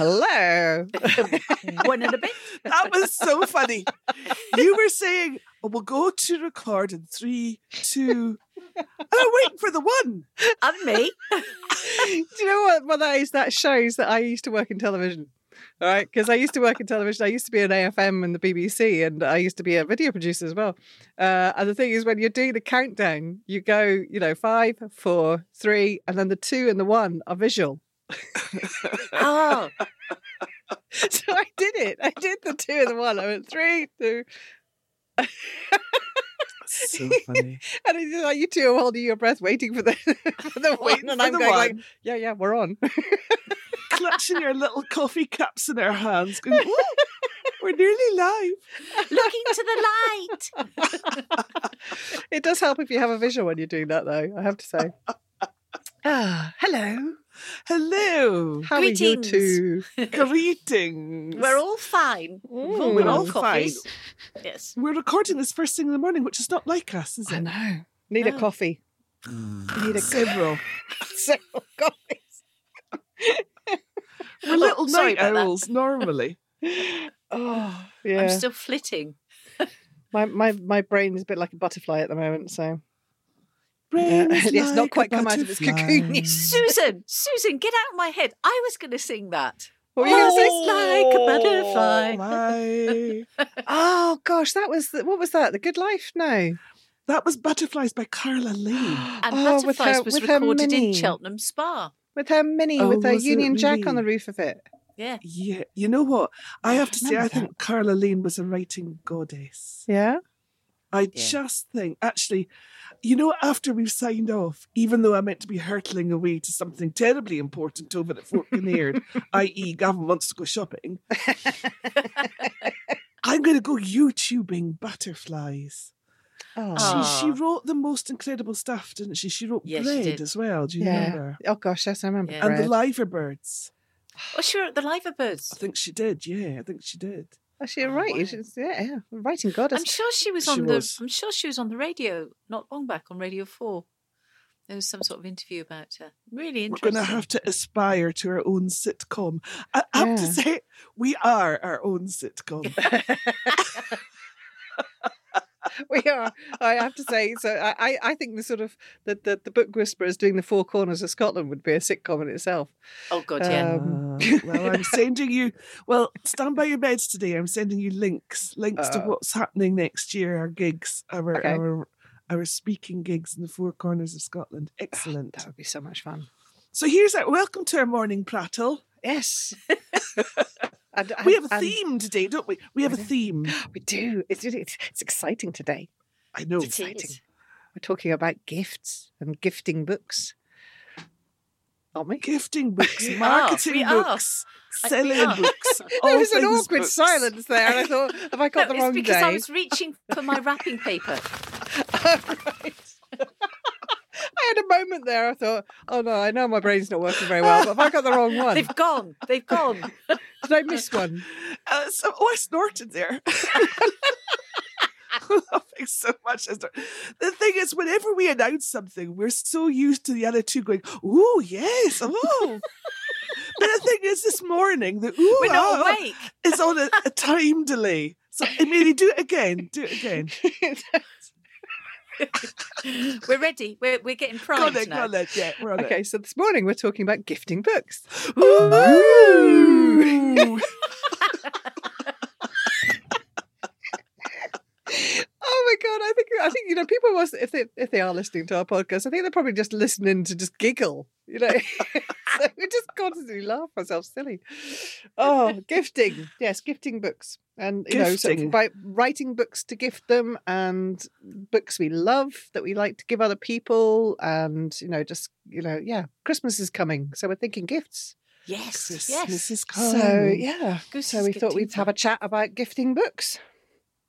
Hello. One and a bit. That was so funny. You were saying, oh, we'll go to record in three, two. And I'm waiting for the one. And me. Do you know what, what that is? That shows that I used to work in television. All right, because I used to work in television. I used to be an AFM in the BBC, and I used to be a video producer as well. Uh, and the thing is, when you're doing the countdown, you go, you know, five, four, three, and then the two and the one are visual. Oh, So I did it. I did the two and the one. I went three, two, So funny. and it's just like you two are holding your breath, waiting for the for the Waiting one, and for I'm the going like, yeah, yeah, we're on. Clutching your little coffee cups in our hands, going, we're nearly live. looking to the light. It does help if you have a visual when you're doing that, though. I have to say. Ah, hello. Hello. How are you Greetings. two? Greetings. We're all fine. We've all mm. We're all coffees. Yes. We're recording this first thing in the morning, which is not like us, is it? I it? know. Need a No. coffee. Need a Several. several coffees. We're oh, little Oh, night about that. owls normally. Oh, yeah. I'm still flitting. my, my my brain is a bit like a butterfly at the moment, so Brain Yeah, is it's not like a quite come out of its cocoon yet. Susan, Susan, get out of my head. I was going to sing that. what were you going to say? It's like a butterfly. Oh, my. Oh gosh, that was the, what was that? The Good Life? No. That was Butterflies by Carla Lee. And Oh, with Butterflies her- was recorded in. Cheltenham Spa. With her mini, Oh, with her Union Jack on the roof of it. Yeah. Yeah, you know what? I have to say, I think Carla Lane was a writing goddess. Yeah. I Yeah. just think, actually, you know, after we've signed off, even though I meant to be hurtling away to something terribly important over at Fort Kinnaird, i.e., Gavin wants to go shopping, I'm going to go YouTubing butterflies. Oh. She, she wrote the most incredible stuff, didn't she? She wrote Yes, she Bread did. as well. Do you Yeah. remember? Oh gosh, yes, I remember. Yeah. And the Bread. Liverbirds. Oh, she wrote the Liver I Birds. think she did. Yeah, I think she did. Actually, you're Oh, right. Oh, wow. She's, yeah, yeah, writing goddess. I'm sure she was She on the. was. I'm sure she was on the radio not long back on Radio Four. There was some sort of interview about her. Really interesting. We're going to have to aspire to our own sitcom. I have to say, we are our own sitcom. we are. I have to say. So I, I, I think the sort of the, the the book whisperers doing the four corners of Scotland would be a sitcom in itself. Oh God, yeah. Um, Uh, well, I'm sending you. Well, stand by your beds today. I'm sending you links, links to Uh, what's happening next year. Our gigs, our Okay. our our speaking gigs in the four corners of Scotland. Excellent. that would be so much fun. So here's our welcome to our morning prattle. Yes. And- We have a and- theme today, don't we? We have a theme. We do. It's, it's it's exciting today. I know. It exciting. is. We're talking about gifts and gifting books. Aren't we? Gifting books, We marketing are. books, I- we selling are. books. There all was an awkward books. silence there, and I thought, have I got No, the wrong day? it's wrong because day? I was reaching for my wrapping paper. right. I had a moment there. I thought, oh no, I know my brain's not working very well, but have I got the wrong one? They've gone. They've gone. Did I miss one? Uh, so, oh, I snorted there. I'm laughing so much. The thing is, whenever we announce something, we're so used to the other two going, "Oh yes, oh." but the thing is, this morning, the "ooh" We're not ah awake. is on a, a time delay. So, Amelie, do it again. Do it again. We're ready. We're we're getting Go on primed then, now. on then. Yeah, we're on okay, so this morning we're talking about gifting books. it. Ooh. Oh my god! I think I think you know people must if they if they are listening to our podcast, I think they're probably just listening to just giggle. You know, so we just constantly laugh ourselves silly. Oh, gifting! Yes, gifting books, and you know, so Gifting. by writing books to gift them, and books we love that we like to give other people, and you know, just you know, yeah, Christmas is coming, so we're thinking gifts. Yes. Christmas Yes. is So yeah, Goose so we thought we'd have a chat about gifting books.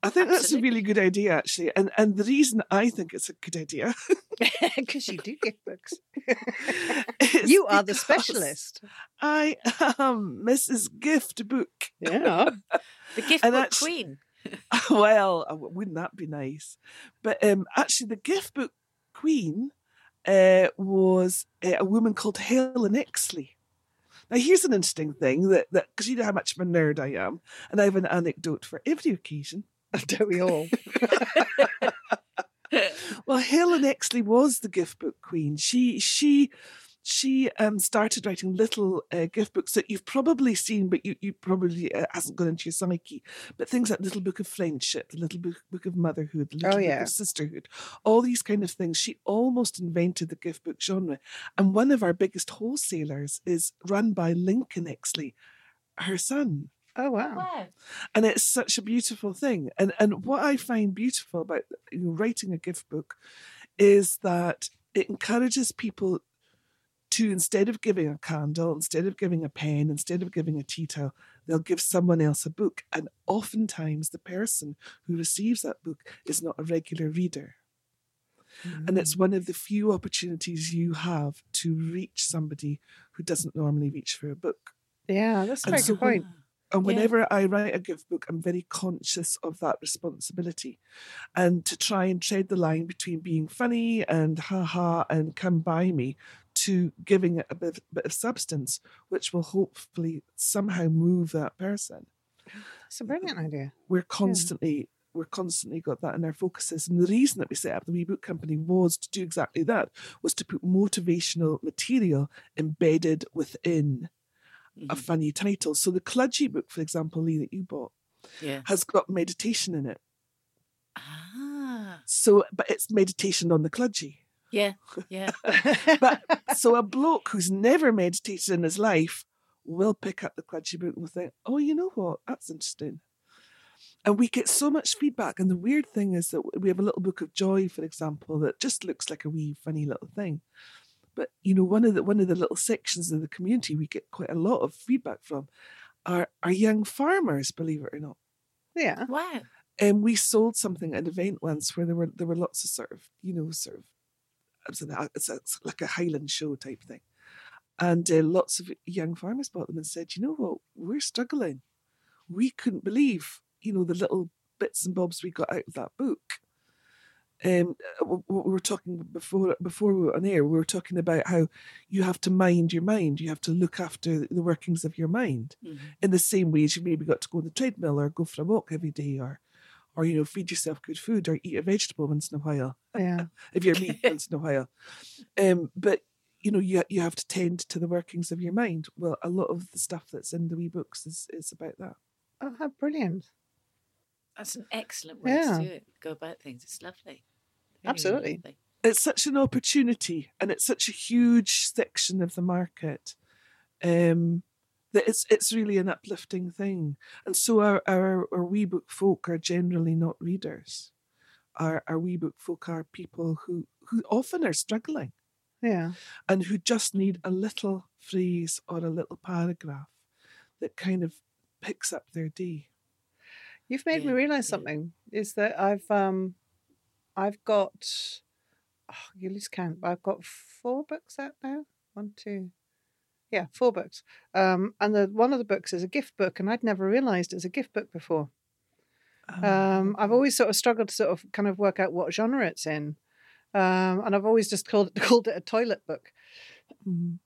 I think that's a really good idea, actually. And and the reason I think it's a good idea Because you do gift books. you are the specialist. I am Mrs. Gift Book. Yeah. The gift And book queen. well, uh, wouldn't that be nice? But um, actually, the Gift Book Queen uh, was uh, a woman called Helen Exley. Now, here's an interesting thing that that because you know how much of a nerd I am, and I have an anecdote for every occasion. Don't we all? Well, Helen Exley was the gift book queen. She she she um, started writing little uh, gift books that you've probably seen, but you, you probably uh, hasn't gone into your psyche. But things like Little Book of Friendship, the Little Book, book of Motherhood, the Little Oh, Book of Sisterhood, all these kind of things. She almost invented the gift book genre. And one of our biggest wholesalers is run by Lincoln Exley, her son Oh wow. Wow. and it's such a beautiful thing and and what i find beautiful about writing a gift book is that it encourages people to instead of giving a candle instead of giving a pen instead of giving a tea towel they'll give someone else a book and oftentimes the person who receives that book is not a regular reader and it's mm. one of the few opportunities you have to reach somebody who doesn't normally reach for a book Yeah, that's a very so good point. And Yeah. whenever I write a gift book, I'm very conscious of that responsibility and to try and tread the line between being funny and ha ha and come by me to giving it a bit, bit of substance, which will hopefully somehow move that person. It's a brilliant idea. We're constantly. We're constantly got that in our focuses. And the reason that we set up the Wee Book Company was to do exactly that, was to put motivational material embedded within a Mhm. funny title. So the Cludgy book, for example, Lee, that you bought, Yeah. has got meditation in it. Ah. So, but it's meditation on the Cludgy. Yeah. Yeah. But so a bloke who's never meditated in his life will pick up the Cludgy book and will think, oh, you know what? That's interesting. And we get so much feedback. And the weird thing is that we have a little book of joy, for example, that just looks like a wee funny little thing. But you know, one of the one of the little sections of the community we get quite a lot of feedback from are are young farmers, believe it or not. yeah. Wow. And we sold something at an event once where there were there were lots of sort of you know sort of it was an, it's, a, it's like a Highland show type thing, and uh, lots of young farmers bought them and said, you know what, we're struggling. We couldn't believe you know the little bits and bobs we got out of that book. Um, uh, w- w- we were talking before before we were on air. We were talking about how you have to mind your mind. You have to look after the workings of your mind Mhm. in the same way as you maybe got to go on the treadmill or go for a walk every day or or you know feed yourself good food or eat a vegetable once in a while Yeah. if you're meat once in a while um but you know you you have to tend to the workings of your mind well a lot of the stuff that's in the wee books is is about that Oh, how brilliant. That's an excellent way Yeah. to do it. Go about things. It's lovely. Very, very Absolutely. lovely. it's such an opportunity and it's such a huge section of the market um that it's it's really an uplifting thing and so our our, our wee book folk are generally not readers our our wee book folk are people who who often are struggling Yeah. and who just need a little phrase or a little paragraph that kind of picks up their day You've made me Yeah, realize yeah. something. Is that I've um, I've got. Oh, you lose count. but I've got four books out now. One, two. Yeah, four books. Um, and the one of the books is a gift book, and I'd never realised it was a gift book before. Um, I've always sort of struggled to sort of kind of work out what genre it's in, um, and I've always just called it, called it a toilet book. Mhm,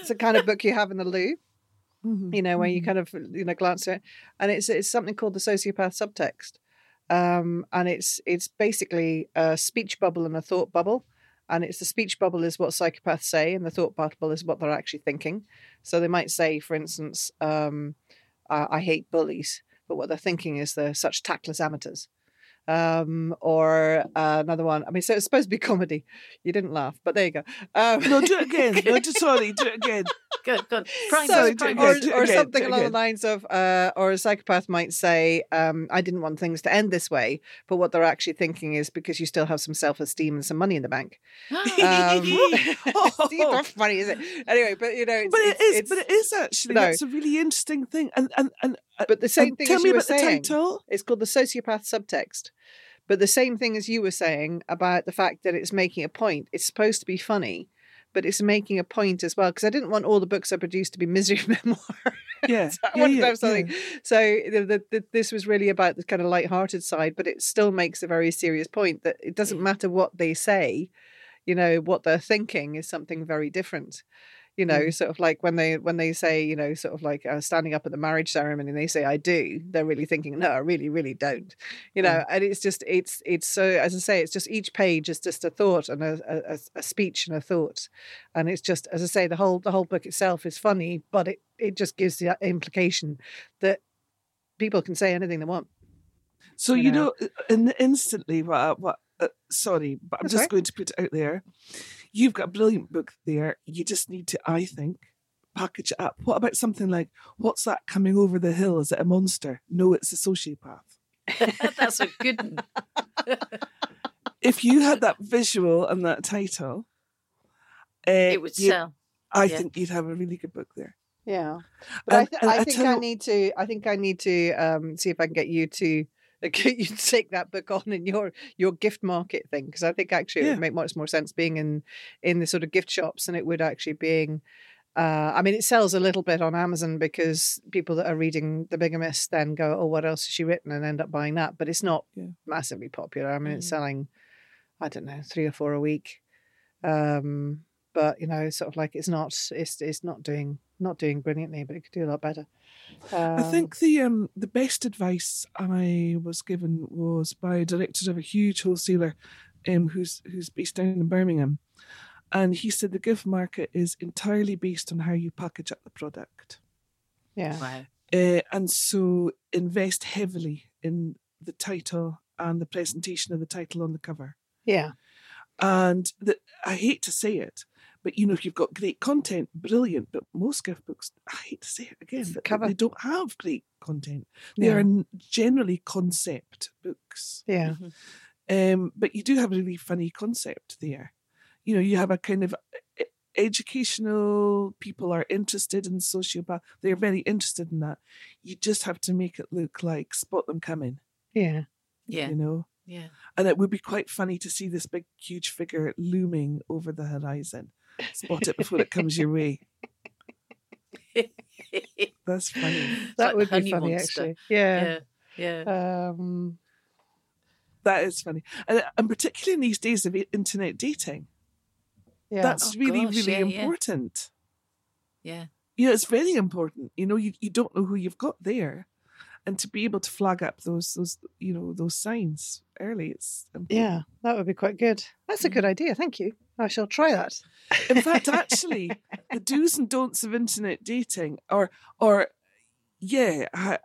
It's the kind of book you have in the loo, mhm, you know, where you mhm. kind of you know glance at it, and it's it's something called the sociopath subtext, um, and it's it's basically a speech bubble and a thought bubble, and it's the speech bubble is what psychopaths say, and the thought bubble is what they're actually thinking. So they might say, for instance, um, I, I hate bullies, but what they're thinking is they're such tactless amateurs. Um, or uh, another one. I mean, so it's supposed to be comedy. You didn't laugh, but there you go. Um, no do it again no do, sorry do it again Good, good. Prime so, prime or, again, do it or again, something do along the lines of, uh, or a psychopath might say, um, "I didn't want things to end this way," but what they're actually thinking is because you still have some self-esteem and some money in the bank. Um, see, not funny, is it? Anyway, but you know, it's, but it it's- is it's- but it is actually no. that's a really interesting thing and and and uh, But the same and thing tell as me you were about the saying. title It's called the sociopath subtext. But the same thing as you were saying about the fact that it's making a point. It's supposed to be funny, but it's making a point as well. Because I didn't want all the books I produced to be misery memoir. yeah, So I yeah, wanted yeah, to have something. yeah. So the, the, the, this was really about the kind of light-hearted side, but it still makes a very serious point that it doesn't matter what they say. You know what they're thinking is something very different. You know, Mm. sort of like when they when they say, you know, sort of like uh, standing up at the marriage ceremony, and they say "I do," they're really thinking, "No, I really, really don't." You know, and it's just it's it's so as I say, it's just each page is just a thought and a, a, a- speech and a thought, and it's just as I say, the whole the whole book itself is funny, but it it just gives the implication that people can say anything they want. So you you know. know, in instantly, what? What? Uh, sorry, but I'm That's just right. going to put it out there. You've got a brilliant book there. You just need to, I think, package it up. What about something like, "What's that coming over the hill? Is it a monster? No, it's a sociopath." That's a good one. If you had that visual and that title, uh, It would you- sell. I yeah. think you'd have a really good book there. Yeah, but I, th- I I think tell I need to. I think I need to um, see if I can get you to get you take that book on in your your gift market thing because I think actually it Yeah. would make much more sense being in in the sort of gift shops than it would actually being. Uh, I mean, it sells a little bit on Amazon because people that are reading The Bigamist then go, "Oh, what else has she written?" and end up buying that. But it's not Yeah. massively popular. I mean, it's Mm. selling, I don't know, three or four a week. Um, but you know, sort of like it's not it's it's not doing not doing brilliantly, but it could do a lot better. I Um, think the um the best advice I was given was by a director of a huge wholesaler, um who's who's based down in Birmingham, and he said the gift market is entirely based on how you package up the product, yeah, Wow. uh, and so invest heavily in the title and the presentation of the title on the cover. yeah, And the, I hate to say it, but you know, if you've got great content, brilliant. But most gift books, I hate to say it again, but cover. they don't have great content. They Yeah. are generally concept books. yeah, Mhm. Um, but you do have a really funny concept there. You know, you have a kind of educational people are interested in sociopath. They're very interested in that. You just have to make it look like spot them coming. yeah. Yeah. You know, Yeah. and it would be quite funny to see this big, huge figure looming over the horizon. Spot it before it comes your way. That's funny. It's That like would be funny, monster. actually. Yeah. Yeah. Yeah. Um, That is funny, and, and particularly in these days of internet dating, yeah. that's Oh, really, gosh, really yeah, yeah. Yeah. You know, it's very important. You know, you, you don't know who you've got there, and to be able to flag up those those you know those signs early, it's important. yeah, that would be quite good. That's a Mm. good idea. Thank you. I shall try that. In fact, actually, the do's and don'ts of internet dating are or yeah, how,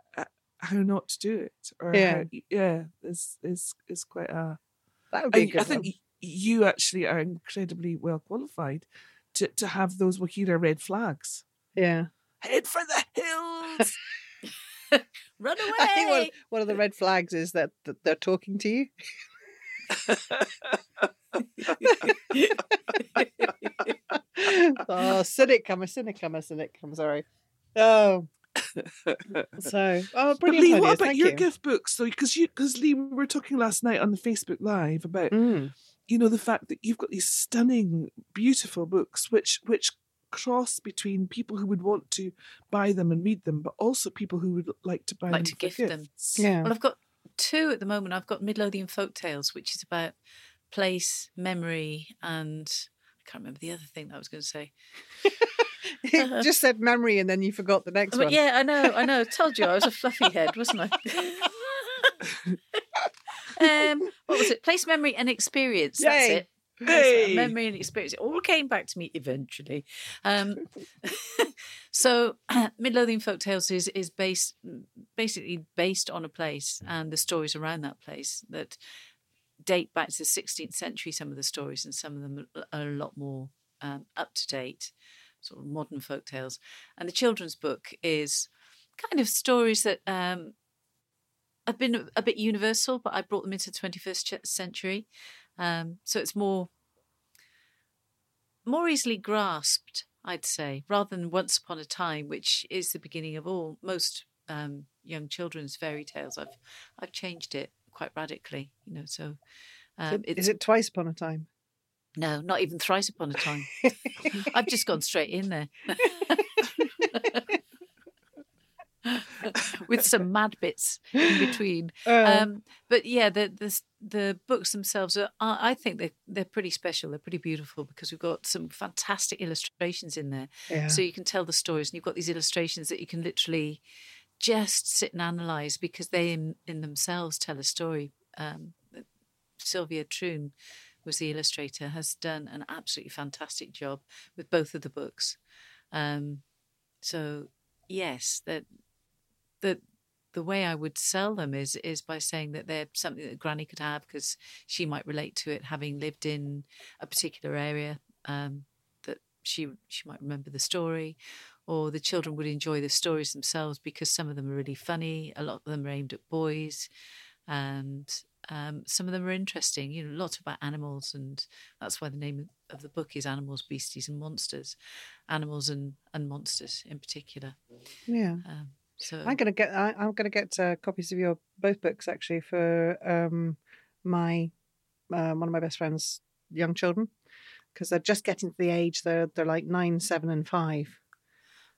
how not to do it, or Yeah. how, yeah, is is is quite a. that would be a good I think one. you actually are incredibly well qualified to to have those Wahira red flags. Yeah. Head for the hills. Run away. I think one, one of the red flags is that, that they're talking to you. oh, cynic come, a cynic come, a cynic I'm Sorry. Oh, so oh, But brilliant Lee, ideas. what about Thank your you. gift books? So, because you, because Lee, we were talking last night on the Facebook Live about Mm. you know the fact that you've got these stunning, beautiful books, which which cross between people who would want to buy them and read them, but also people who would like to buy Like them to for gift them. gifts. Yeah. Well, I've got two at the moment. I've got Midlothian Folk Tales, which is about place, memory, and I can't remember the other thing that I was going to say. you just said memory and then you forgot the next But one. yeah, I know, I know. I told you I was a fluffy head, wasn't I? um, what was it? Place, memory, and experience. That's Yay. That's it. Hey! Memory and experience. It all came back to me eventually. Um, so, Midlothian Folk Tales is is based basically based on a place and the stories around that place that date back to the 16th century. Some of the stories and some of them are a lot more um, up to date, sort of modern folk tales. And the children's book is kind of stories that um, have been a bit universal, but I brought them into the 21st ch- century. Um, so it's more more easily grasped, I'd say, rather than Once Upon a Time, which is the beginning of all most um, young children's fairy tales. I've I've changed it quite radically, you know. So um, it's is it twice upon a time? no, not even thrice upon a time. I've just gone straight in there. with some mad bits in between. Uh, Um, but yeah, the the the books themselves are. I I think they they're pretty special. They're pretty beautiful because we've got some fantastic illustrations in there, yeah. so you can tell the stories, and you've got these illustrations that you can literally just sit and analyze because they in, in themselves tell a story. Um, Sylvia Troon was the illustrator, has done an absolutely fantastic job with both of the books. Um, so yes, that the the way I would sell them is is by saying that they're something that Granny could have because she might relate to it, having lived in a particular area. Um, that she she might remember the story, or the children would enjoy the stories themselves because some of them are really funny. A lot of them are aimed at boys, and um, some of them are interesting. You know, lots about animals, and that's why the name of the book is Animals, Beasties, and Monsters. Animals and and monsters in particular. yeah. Um, so I'm gonna get. I, I'm gonna get uh, copies of your both books actually for um, my uh, one of my best friends' young children because they're just getting to the age they're they're like nine, seven, and five.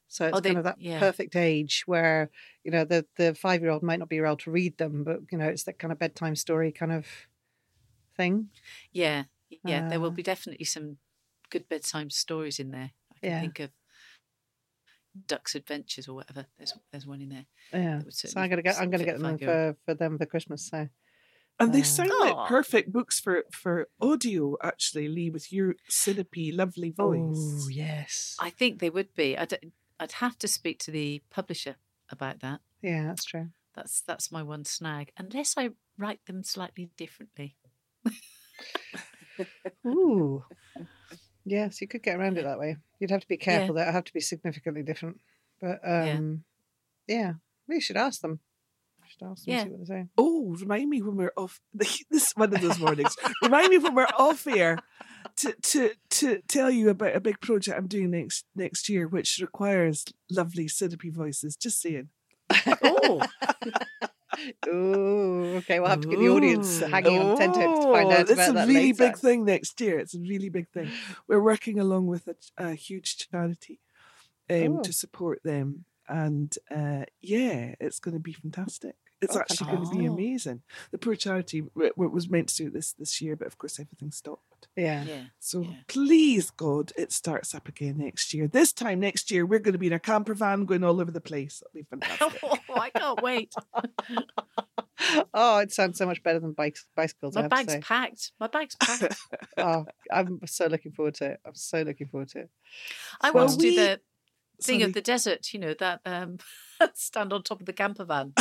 So it's Oh, they- kind of that yeah. perfect age where you know the the five year old might not be able to read them, but you know it's that kind of bedtime story kind of thing. Yeah, yeah, there will Uh, be definitely some good bedtime stories in there. I can Yeah. think of Duck's Adventures or whatever. There's there's one in there. Yeah. So I'm gonna get. I'm gonna get them for for them for Christmas. So And they Uh, sound Aw. like perfect books for for audio, actually, Lee, with your syrupy, lovely voice. oh yes. I think they would be. I'd I'd have to speak to the publisher about that. Yeah, that's true. That's that's my one snag. Unless I write them slightly differently. Ooh. Yes, you could get around it that way. You'd have to be careful. That would have to be significantly different. But Yeah. um, yeah, we should ask them. We should ask them Yeah. see what they say. Oh, remind me when we're off. This is one of those mornings. remind me when we're off here to to to tell you about a big project I'm doing next next year, which requires lovely syrupy voices. Just saying. Oh, Ooh, okay. We'll have to get the audience hanging on tenterhooks to find Oh, out it's about a that really later. big thing next year. It's a really big thing. We're working along with a, a huge charity um, Oh. to support them, and uh, yeah, it's going to be fantastic. It's Oh, actually going to be amazing. The poor charity w- w- was meant to do this this year, but of course everything stopped. Yeah. yeah. So Yeah. please, God, it starts up again next year. This time next year, we're going to be in a camper van going all over the place. It'll be fantastic. Oh, I can't wait. Oh, it sounds so much better than bikes, bicycles. My bag's packed. My bag's packed. Oh, I'm so looking forward to it. I'm so looking forward to it. I Well, want to do the thing Sorry. of the desert. You know that um, stand on top of the camper van.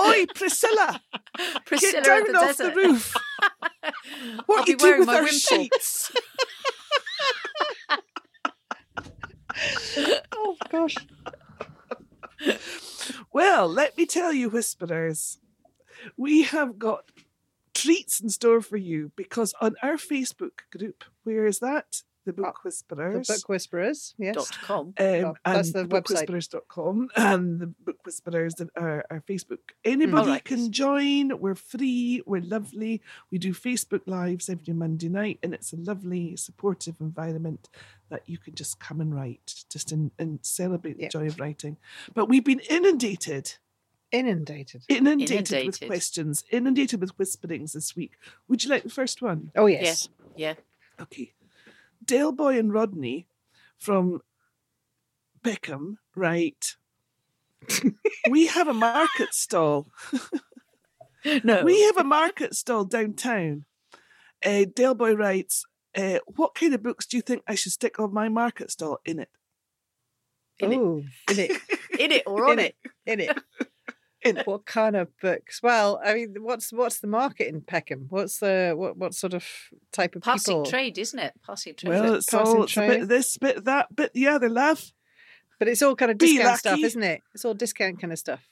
Oi, Priscilla, Priscilla get down the off desert. the roof. I'll What be you do wearing with my our wimple. sheets? Oh gosh. Well, let me tell you, Whisperers, we have got treats in store for you because on our Facebook group, where is that? The Book The Whisperers. book whisperers. Yes. Dot com. um, Oh, that's and the website. bookwhisperers.com and the Book Whisperers, are our, our Facebook. Anybody Alright. can join. We're free. We're lovely. We do Facebook Lives every Monday night, and it's a lovely, supportive environment that you can just come and write, just and, and celebrate the Yeah. joy of writing. But we've been inundated Inundated. inundated, with questions, inundated with whisperings this week. Would you like the first one? Oh yes. Yeah. Okay. Del Boy and Rodney from Peckham right? we have a market stall. No. We have a market stall downtown. Uh, Del Boy writes, uh, What kind of books do you think I should stick on my market stall in it? In it. oh, in it. in it or on in it. it. In it. In. What kind of books? Well, I mean, what's what's the market in Peckham? What's the what what sort of type of Passing people? trade, isn't it? Passing trade. Well, it's passing all it's a tray? bit this, bit that, bit the other, love. But it's all kind of Be discount stuff, isn't it? It's all discount kind of stuff.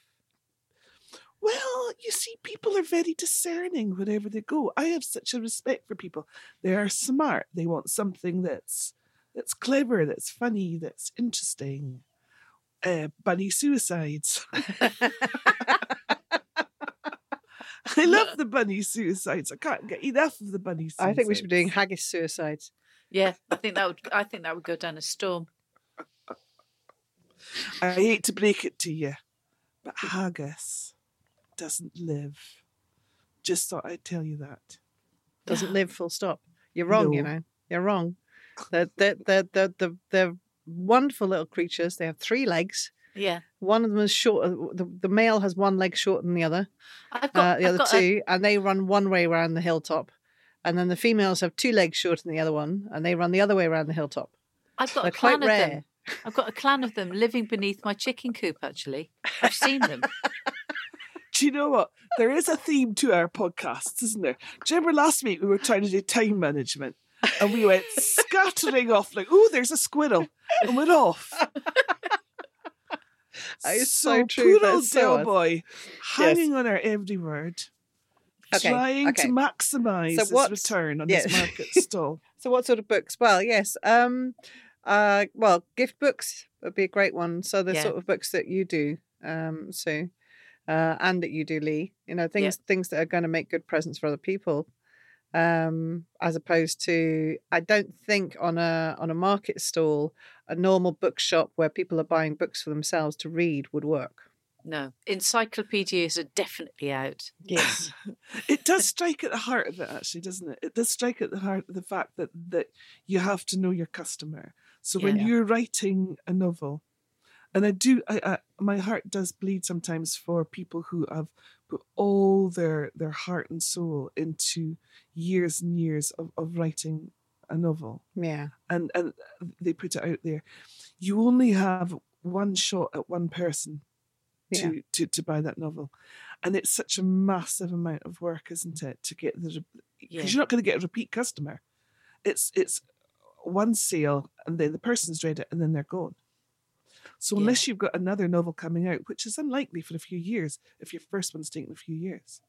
Well, you see, people are very discerning wherever they go. I have such a respect for people. They are smart. They want something that's that's clever, that's funny, that's interesting. Uh, bunny suicides. I love the bunny suicides. I can't get enough of the bunny suicides. I think we should be doing haggis suicides. Yeah, I think that would. I think that would go down a storm. I hate to break it to you, but haggis doesn't live. Just thought I'd tell you that. Doesn't live full stop. You're wrong, you know. You're wrong. They're, they're, they're, they're, they're, they're wonderful little creatures. They have three legs. Yeah. One of them is short. The, the male has one leg shorter than the other. I've got, uh, the I've other got a- two, and they run one way around the hilltop. And then the females have two legs shorter than the other one, and they run the other way around the hilltop. I've got They're a clan quite of rare. them. I've got a clan of them living beneath my chicken coop. Actually, I've seen them. Do you know what? There is a theme to our podcasts, isn't there? Do you remember last week we were trying to do time management and we went scattering off like, oh, there's a squirrel, and we're off. That is so true, Poor old so. Boy, hanging on our every word, Okay, trying okay. to maximise So his return on yeah. his market stall. So, what sort of books? Well, yes. Um, uh, well, gift books would be a great one. So, the Yeah. sort of books that you do, um, Sue, uh, and that you do, Lee. You know, things things that are going to make good presents for other people. Um, as opposed to, I don't think on a on a market stall, a normal bookshop where people are buying books for themselves to read would work. No, encyclopedias are definitely out. Yes. It does strike at the heart of it, actually, doesn't it? It does strike at the heart of the fact that that you have to know your customer. So when Yeah. you're writing a novel, and I do, I, I my heart does bleed sometimes for people who have put all their their heart and soul into years and years of, of writing a novel, yeah. and and they put it out there. You only have one shot at one person Yeah. to, to, to buy that novel. And it's such a massive amount of work, isn't it, to get the because Yeah. you're not going to get a repeat customer. It's it's one sale and then the person's read it and then they're gone. So Yeah. unless you've got another novel coming out, which is unlikely for a few years, if your first one's taken a few years,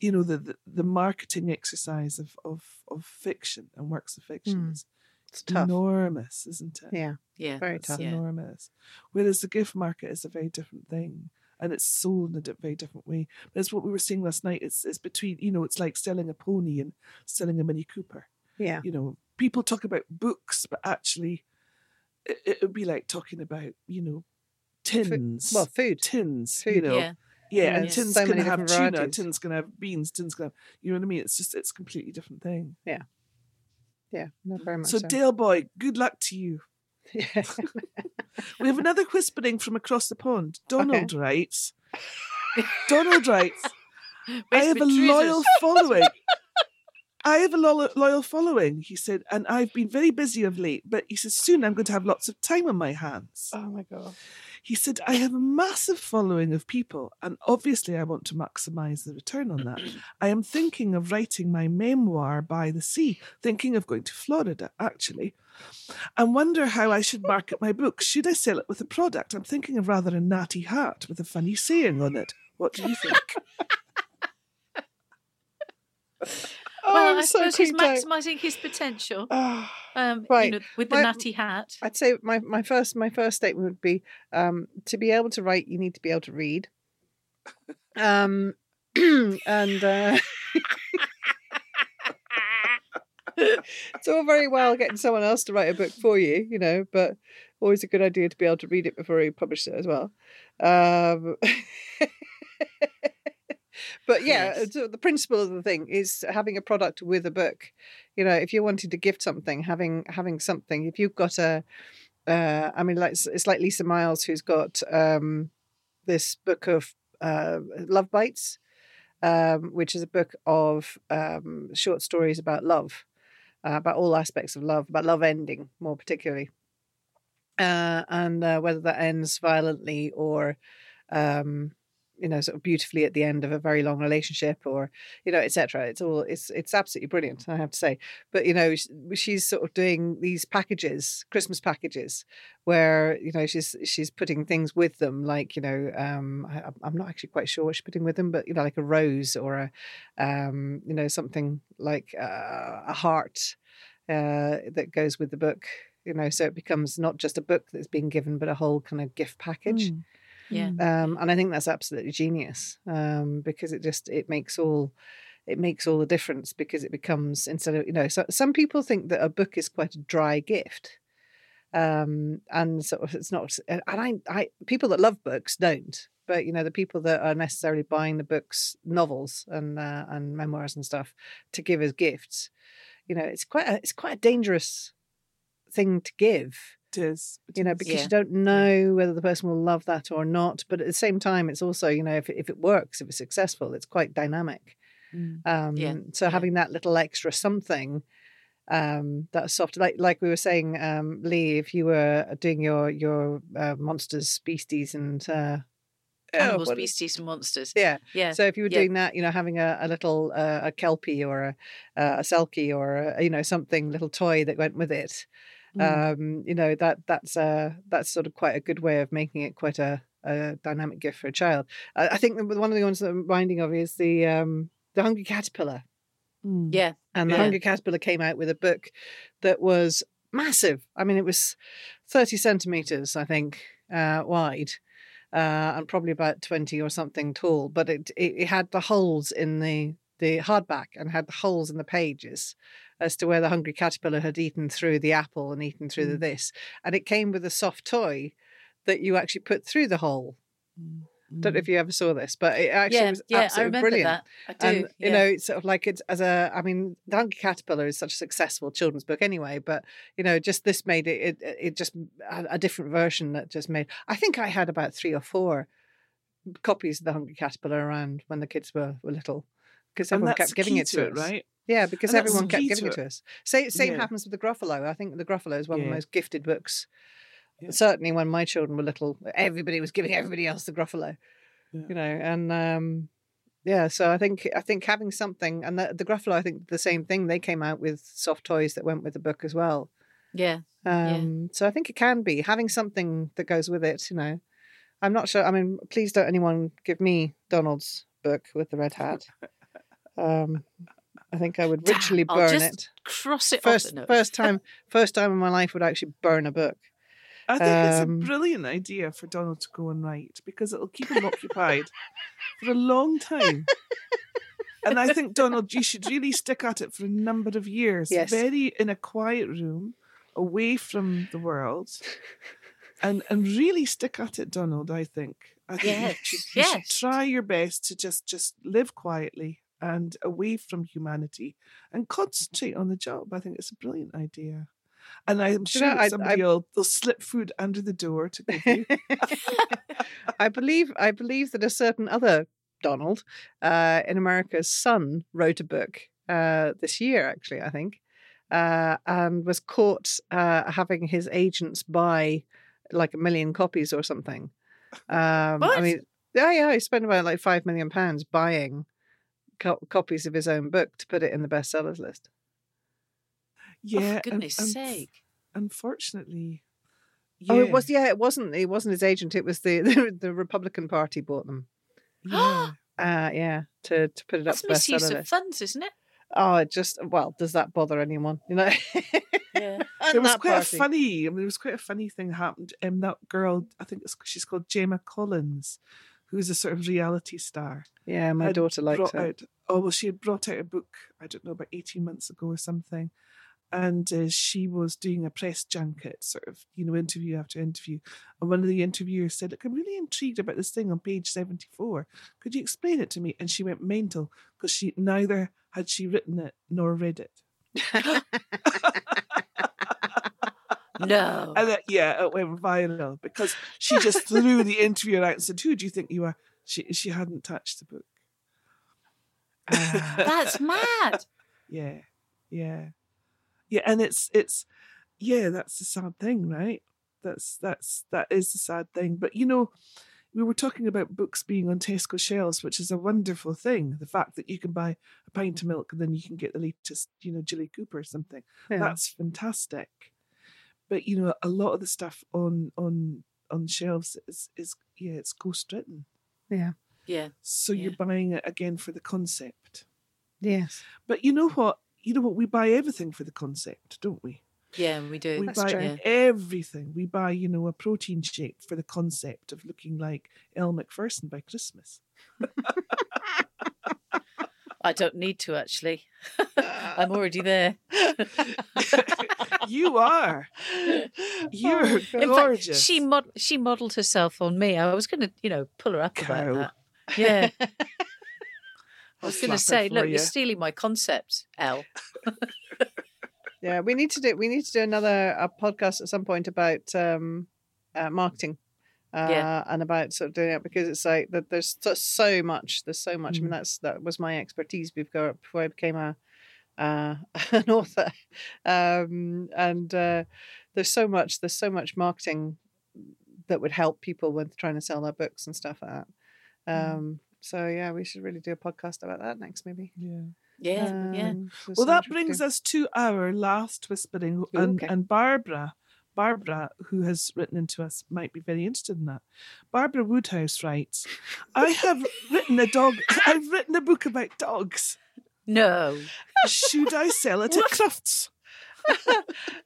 you know the the, the marketing exercise of, of of fiction and works of fiction Mm. is It's tough. enormous, isn't it? Yeah. Yeah, Very It's tough. Yeah. enormous. Whereas the gift market is a very different thing. And it's sold in a very different way. But it's what we were seeing last night. It's it's between, you know, it's like selling a pony and selling a Mini Cooper. Yeah. You know, people talk about books, but actually it, would be like talking about, you know, tins. Well, food. tins. you know. yeah, Yeah, Yeah, and tins so can have tuna, varieties. tins can have beans, tins can have you know what I mean? It's just it's a completely different thing. Yeah. No, very much So so. Del Boy, good luck to you. yeah. We have another whispering from across the pond. Donald writes. Donald writes. I have a loyal following. I have a lo- loyal following, he said, and I've been very busy of late, but he says soon I'm going to have lots of time on my hands. Oh my god. He said, I have a massive following of people, and obviously I want to maximize the return on that. I am thinking of writing my memoir by the sea, thinking of going to Florida, actually. And wonder how I should market my book. Should I sell it with a product? I'm thinking of rather a natty hat with a funny saying on it. What do you think? Oh, well, I'm I so suppose he's maximising his potential. Ah. Um, Right. you know, with the My- natty hat. I'd say my, my first my first statement would be um, to be able to write, you need to be able to read. Um, and uh, it's all very well getting someone else to write a book for you, you know, but always a good idea to be able to read it before you publish it as well. Um, but yeah, Yes. so the principle of the thing is having a product with a book. You know, if you're wanting to gift something, having having something. If you've got a, uh, I mean, like it's, it's like Lisa Miles who's got um, this book of uh, Love Bites, um, which is a book of um, short stories about love, uh, about all aspects of love, about love ending more particularly, uh, and uh, whether that ends violently or, um, you know, sort of beautifully at the end of a very long relationship, or you know, etc. It's all it's it's absolutely brilliant, I have to say. But you know, she's sort of doing these packages, Christmas packages, where you know she's she's putting things with them, like you know, um, I, I'm not actually quite sure what she's putting with them, but you know, like a rose or a, um, you know, something like uh, a heart uh, that goes with the book. You know, so it becomes not just a book that's being given, but a whole kind of gift package Mm. Yeah. um, and I think that's absolutely genius um, because it just it makes all it makes all the difference because it becomes instead of you know so some people think that a book is quite a dry gift um, and of it's not. And I, I people that love books don't, but you know the people that are necessarily buying the books, novels and uh, and memoirs and stuff to give as gifts. You know, it's quite a, it's quite a dangerous thing to give Is. you know because Yeah. you don't know whether the person will love that or not but at the same time it's also you know if it, if it works if it's successful it's quite dynamic Mm. um Yeah, so yeah. having that little extra something um that's soft like like we were saying um lee if you were doing your your uh, monsters beasties and uh oh, Animals, is- beasties, and monsters. yeah Yeah. so if you were yeah. doing that, you know, having a, a little uh, a kelpie or a, uh, a selkie or a, you know something little toy that went with it, Mm. um, you know that that's uh, that's sort of quite a good way of making it quite a, a dynamic gift for a child. I, I think one of the ones that I'm reminding of is the um, the Hungry Caterpillar, Mm. yeah. and the Yeah. Hungry Caterpillar came out with a book that was massive. I mean, it was thirty centimeters, I think, uh, wide. Uh, and probably about 20 or something tall, but it, it, it had the holes in the, the hardback and had the holes in the pages as to where the hungry caterpillar had eaten through the apple and eaten through the Mm. this. And it came with a soft toy that you actually put through the hole. Mm. Don't know Mm. if you ever saw this, but it actually yeah, was yeah, I absolutely remember brilliant. that. I do. And you know, it's sort of like it's as a. I mean, the Hungry Caterpillar is such a successful children's book anyway. But you know, just this made it. It, it just a, a different version that just made. I think I had about three or four copies of the Hungry Caterpillar around when the kids were, were little, because everyone kept giving it to, us. right? Yeah, because And everyone kept giving to it to us. Same, same Yeah. happens with the Gruffalo. I think the Gruffalo is one of the most gifted books. Yeah. Certainly, when my children were little, everybody was giving everybody else the Gruffalo. Yeah. You know, and um, yeah, so I think I think having something, and the, the Gruffalo, I think the same thing. They came out with soft toys that went with the book as well. yeah. Um, So I think it can be having something that goes with it. You know, I'm not sure. I mean, please don't anyone give me Donald's book with the red hat. Um, I think I would Damn, ritually I'll burn just it. Cross it First, off. No. first time, first time in my life would actually burn a book. I think Um, it's a brilliant idea for Donald to go and write because it'll keep him occupied for a long time. And I think Donald, you should really stick at it for a number of years. Yes. Very in a quiet room, away from the world, and and really stick at it, Donald. I think. I think Yes, you, should, you should yes. try your best to just just live quietly and away from humanity and concentrate on the job. I think it's a brilliant idea. And I'm Do you know, sure I- somebody will they'll slip food under the door to give you. I believe I believe that a certain other Donald uh, in America's son wrote a book uh, this year, actually, I think, uh, and was caught uh, having his agents buy like a million copies or something. Um, I mean, yeah, yeah, he spent about like five million pounds buying co- copies of his own book to put it in the bestsellers list. Yeah, oh, for goodness and sake. Unfortunately, Oh, it yeah, was yeah, it wasn't it wasn't his agent. It was the the, the Republican Party bought them. yeah. Uh, yeah, to to put it up That's the misuse of list. funds, isn't it? Oh, it just well, does that bother anyone? You know, Yeah. And There was quite party. a funny. I mean, there was quite a funny thing happened. Um, that girl, I think it's, she's called Gemma Collins, who's a sort of reality star. Yeah, my daughter liked brought it. out. Oh well, she had brought out a book. I don't know about eighteen months ago or something, and uh, she was doing a press junket, sort of you know interview after interview. And one of the interviewers said, "Look, I'm really intrigued about this thing on page seventy four. Could you explain it to me?" And she went mental because she neither had she written it nor read it. No. And uh, yeah, it went viral because she just threw the interviewer out and said, "Who do you think you are?" She she hadn't touched the book. Ah. That's mad. Yeah, yeah, yeah, and it's it's yeah, that's the sad thing, right? That's that's that is the sad thing. But you know, we were talking about books being on Tesco shelves, which is a wonderful thing. The fact that you can buy a pint of milk and then you can get the latest, you know, Jilly Cooper or something. Yeah. That's fantastic. But you know, a lot of the stuff on on on shelves is is yeah, it's ghost written. yeah. Yeah. So you're buying it again for the concept. Yes. But you know what? You know what? We buy everything for the concept, don't we? Yeah, we do. We That's buy true. Everything. We buy, you know, a protein shake for the concept of looking like Elle Macpherson by Christmas. I don't need to actually. I'm already there. You are. You're Oh, gorgeous. fact, she mod- she modelled herself on me. I was going to, you know, pull her up Cow. about that. Yeah, I was going to say, look, you. you're stealing my concept, Elle. Yeah, we need to do we need to do another uh podcast at some point about um, uh, marketing. Uh, Yeah. and about sort of doing it because it's like that. There's so, so much. There's so much. I mean, Mm. that's that was my expertise before before I became a uh, an author. Um, and uh, there's so much. There's so much marketing that would help people with trying to sell their books and stuff like that. Mm. Um, so yeah, we should really do a podcast about that next, maybe. Yeah. Yeah, yeah. Um, so Well, that much we could brings us to our last whispering, and, okay. and Barbara, Barbara, who has written into us, might be very interested in that. Barbara Woodhouse writes, "I have written a dog. I've written a book about dogs. No. Should I sell it at Crufts?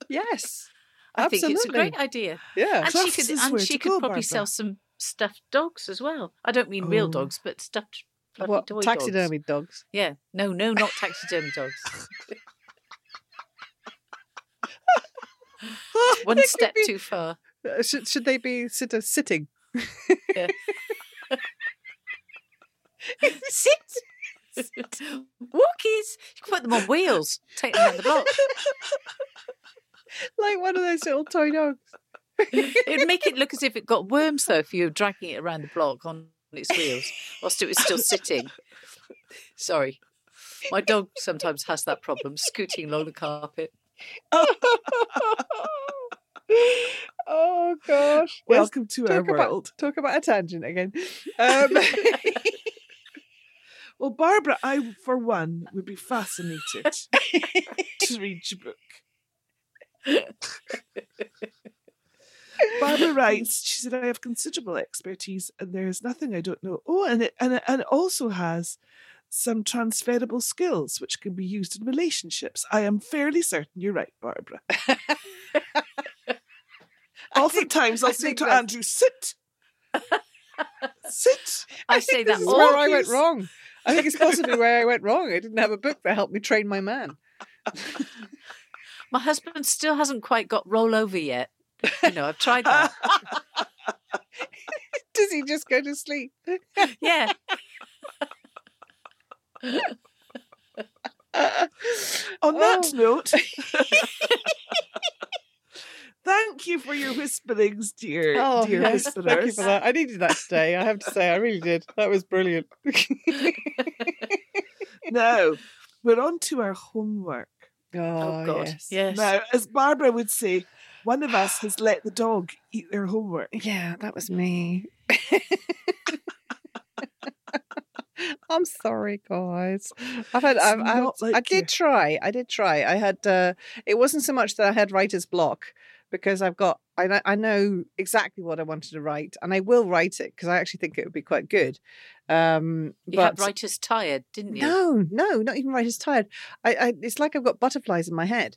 Yes, I think it's a great idea. yeah. And she could and she could go, probably Barbara. sell some stuffed dogs as well. I don't mean real Oh. dogs, but stuffed fluffy What toy dogs. taxidermy dogs? Yeah. No, no, not taxidermy dogs. One They could step be- too far. Uh, Should, should they be sit, uh, sitting? Yeah. Sit. Walkies. You can put them on wheels. Take them around the block. like one of those little toy dogs. It would make it look as if it got worms, though, if you were dragging it around the block on its wheels, whilst it was still sitting. Sorry. My dog sometimes has that problem, scooting along the carpet. oh gosh! Yes, Welcome to our about world." talk about a tangent again. Um, Well, Barbara, I for one would be fascinated to read your book. Barbara writes, she said, I have considerable expertise and there is nothing I don't know. Oh, and it, and it, and it also has some transferable skills which can be used in relationships. I am fairly certain you're right, Barbara. Oftentimes I'll I say think to that's- Andrew, sit. sit. I, I say think that all where I went wrong. I think it's possibly where I went wrong. I didn't have a book that helped me train my man. My husband still hasn't quite got roll over yet. You know, I've tried that. Does he just go to sleep? Yeah. On that Oh. note, thank you for your whisperings, dear, Oh, dear yes, whisperers. thank you for that. I needed that today. I have to say, I really did. That was brilliant. Now, we're on to our homework. Oh, God. yes. Yes. Now, as Barbara would say, one of us has let the dog eat their homework. Yeah, that was me. I'm sorry, guys. I've had, I've, I've, like I did you. try. I did try. I had. Uh, it wasn't so much that I had writer's block because I've got. I know, I know exactly what I wanted to write, and I will write it because I actually think it would be quite good. Um, You but had writers tired, didn't you? no, no, not even writer's tired. I, I, it's like I've got butterflies in my head,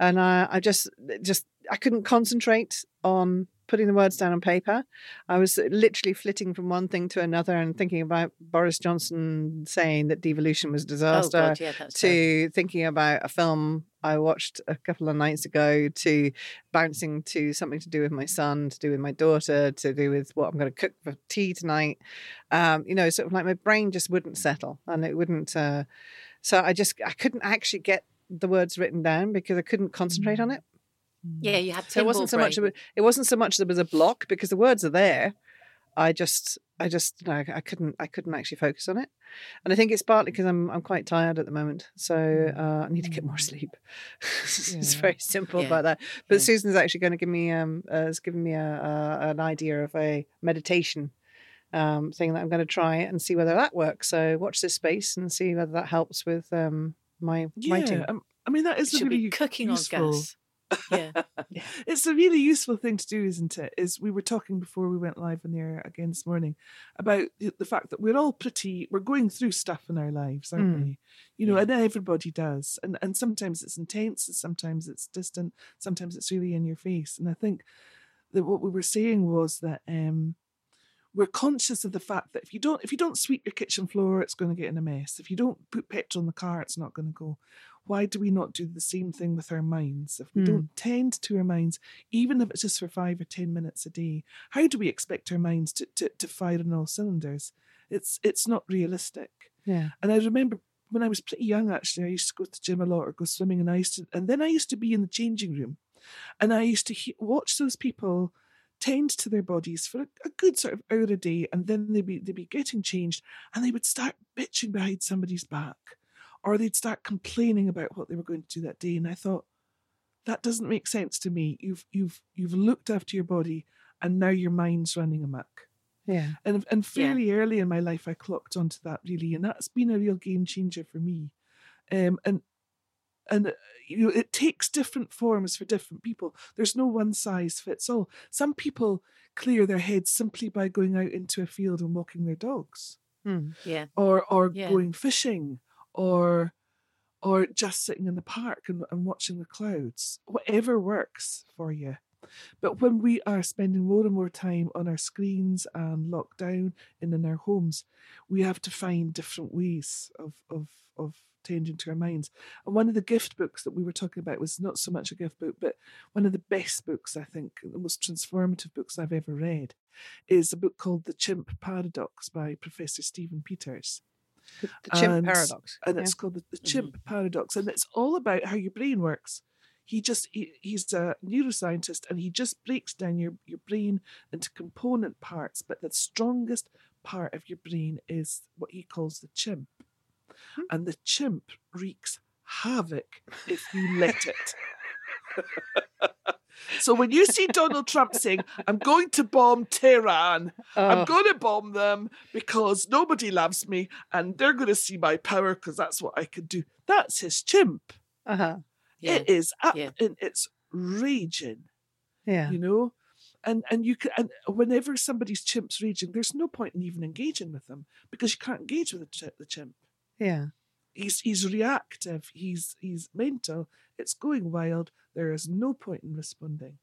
and I, I just, just, I couldn't concentrate on putting the words down on paper. I was literally flitting from one thing to another and thinking about Boris Johnson saying that devolution was a Oh, disaster. God, yeah, to thinking about a film I watched a couple of nights ago, to bouncing to something to do with my son, to do with my daughter, to do with what I'm going to cook for tea tonight. Um, you know, sort of like my brain just wouldn't settle, and it wouldn't. Uh, so I just I couldn't actually get the words written down because I couldn't concentrate on it. Yeah, you had So it wasn't so much. Of a, it wasn't so much there was a block because the words are there. I just, I just, no, I couldn't, I couldn't actually focus on it, and I think it's partly because I'm, I'm quite tired at the moment, so uh, I need to get more sleep. it's very simple Yeah. about that. But Yeah. Susan's actually going to give me, um, uh, has given me a, a, an idea of a meditation um, thing that I'm going to try and see whether that works. So watch this space and see whether that helps with um, my writing. Yeah, um, I mean that is really cooking useful. on gas. Yeah. It's a really useful thing to do, isn't it? Is we were talking before we went live on the air again this morning about the, the fact that we're all pretty, we're going through stuff in our lives, aren't Mm. we? You know, Yeah. and everybody does, and and sometimes it's intense, and sometimes it's distant, sometimes it's really in your face. And I think that what we were saying was that um, we're conscious of the fact that if you don't if you don't sweep your kitchen floor, it's going to get in a mess. If you don't put petrol in the car, it's not going to go. Why do we not do the same thing with our minds? If we Hmm. don't tend to our minds, even if it's just for five or 10 minutes a day, how do we expect our minds to, to, to fire on all cylinders? It's, it's not realistic. Yeah. And I remember when I was pretty young, actually, I used to go to the gym a lot or go swimming, and I used to, and then I used to be in the changing room, and I used to he- watch those people tend to their bodies for a, a good sort of hour a day, and then they'd be they'd be getting changed, and they would start bitching behind somebody's back, or they'd start complaining about what they were going to do that day, and I thought that doesn't make sense to me. You've you've you've looked after your body, and now your mind's running amok. Yeah. And and Yeah. fairly early in my life, I clocked onto that really, and that's been a real game changer for me. Um, and and uh, you know, it takes different forms for different people. There's no one size fits all. Some people clear their heads simply by going out into a field and walking their dogs, Hmm. Yeah. or or Yeah. going fishing, or or just sitting in the park and, and watching the clouds. Whatever works for you. But when we are spending more and more time on our screens and locked down and in our homes, we have to find different ways of of of tending to our minds. And one of the gift books that we were talking about was not so much a gift book, but one of the best books I think, the most transformative books I've ever read, is a book called The Chimp Paradox by Professor Stephen Peters The, the chimp And- paradox. and yeah. it's called the, the chimp paradox and it's all about how your brain works he just he, he's a neuroscientist and he just breaks down your, your brain into component parts but the strongest part of your brain is what he calls the chimp Hmm. and the chimp wreaks havoc if you let it so when you see donald trump saying i'm going to bomb tehran I'm Oh, going to bomb them because nobody loves me and they're going to see my power because that's what I can do. That's his chimp. uh-huh. Yeah. It is up Yeah. and it's raging, Yeah. you know? And and you can and whenever somebody's chimp's raging, there's no point in even engaging with them because you can't engage with the, the chimp. Yeah. He's he's reactive. He's he's mental. It's going wild. There is no point in responding.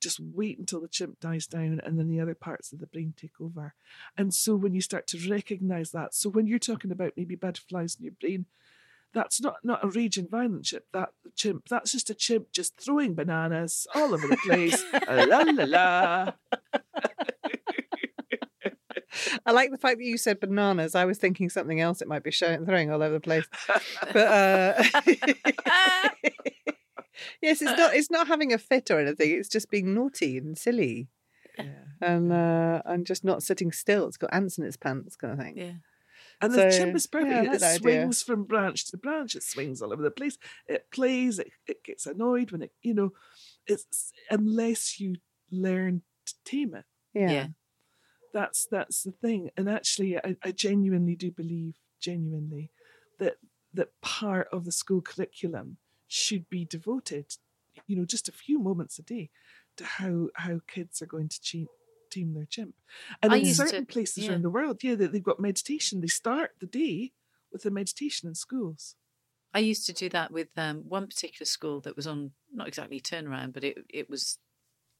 Just wait until the chimp dies down, and then the other parts of the brain take over. And so when you start to recognize that, so when you're talking about maybe butterflies in your brain, that's not not a raging violent chimp. That chimp, that's just a chimp just throwing bananas all over the place. la la la. I like the fact that you said bananas. I was thinking something else it might be showing, throwing all over the place. But uh, yes, it's not. It's not having a fit or anything. It's just being naughty and silly, Yeah. and uh, and just not sitting still. It's got ants in its pants, kind of thing. yeah. And the So, chimp is perfect. yeah, like it that idea. swings from branch to branch. It swings all over the place. It plays. It, it gets annoyed when it, you know, it's unless you learn to tame it. Yeah. Yeah. That's that's the thing. And actually, I, I genuinely do believe, genuinely, that that part of the school curriculum should be devoted, you know, just a few moments a day, to how how kids are going to cheat, tame their chimp. And I in used to- certain places yeah. around the world, yeah, they, they've got meditation. They start the day with a meditation in schools. I used to do that with um, one particular school that was on not exactly turnaround, but it it was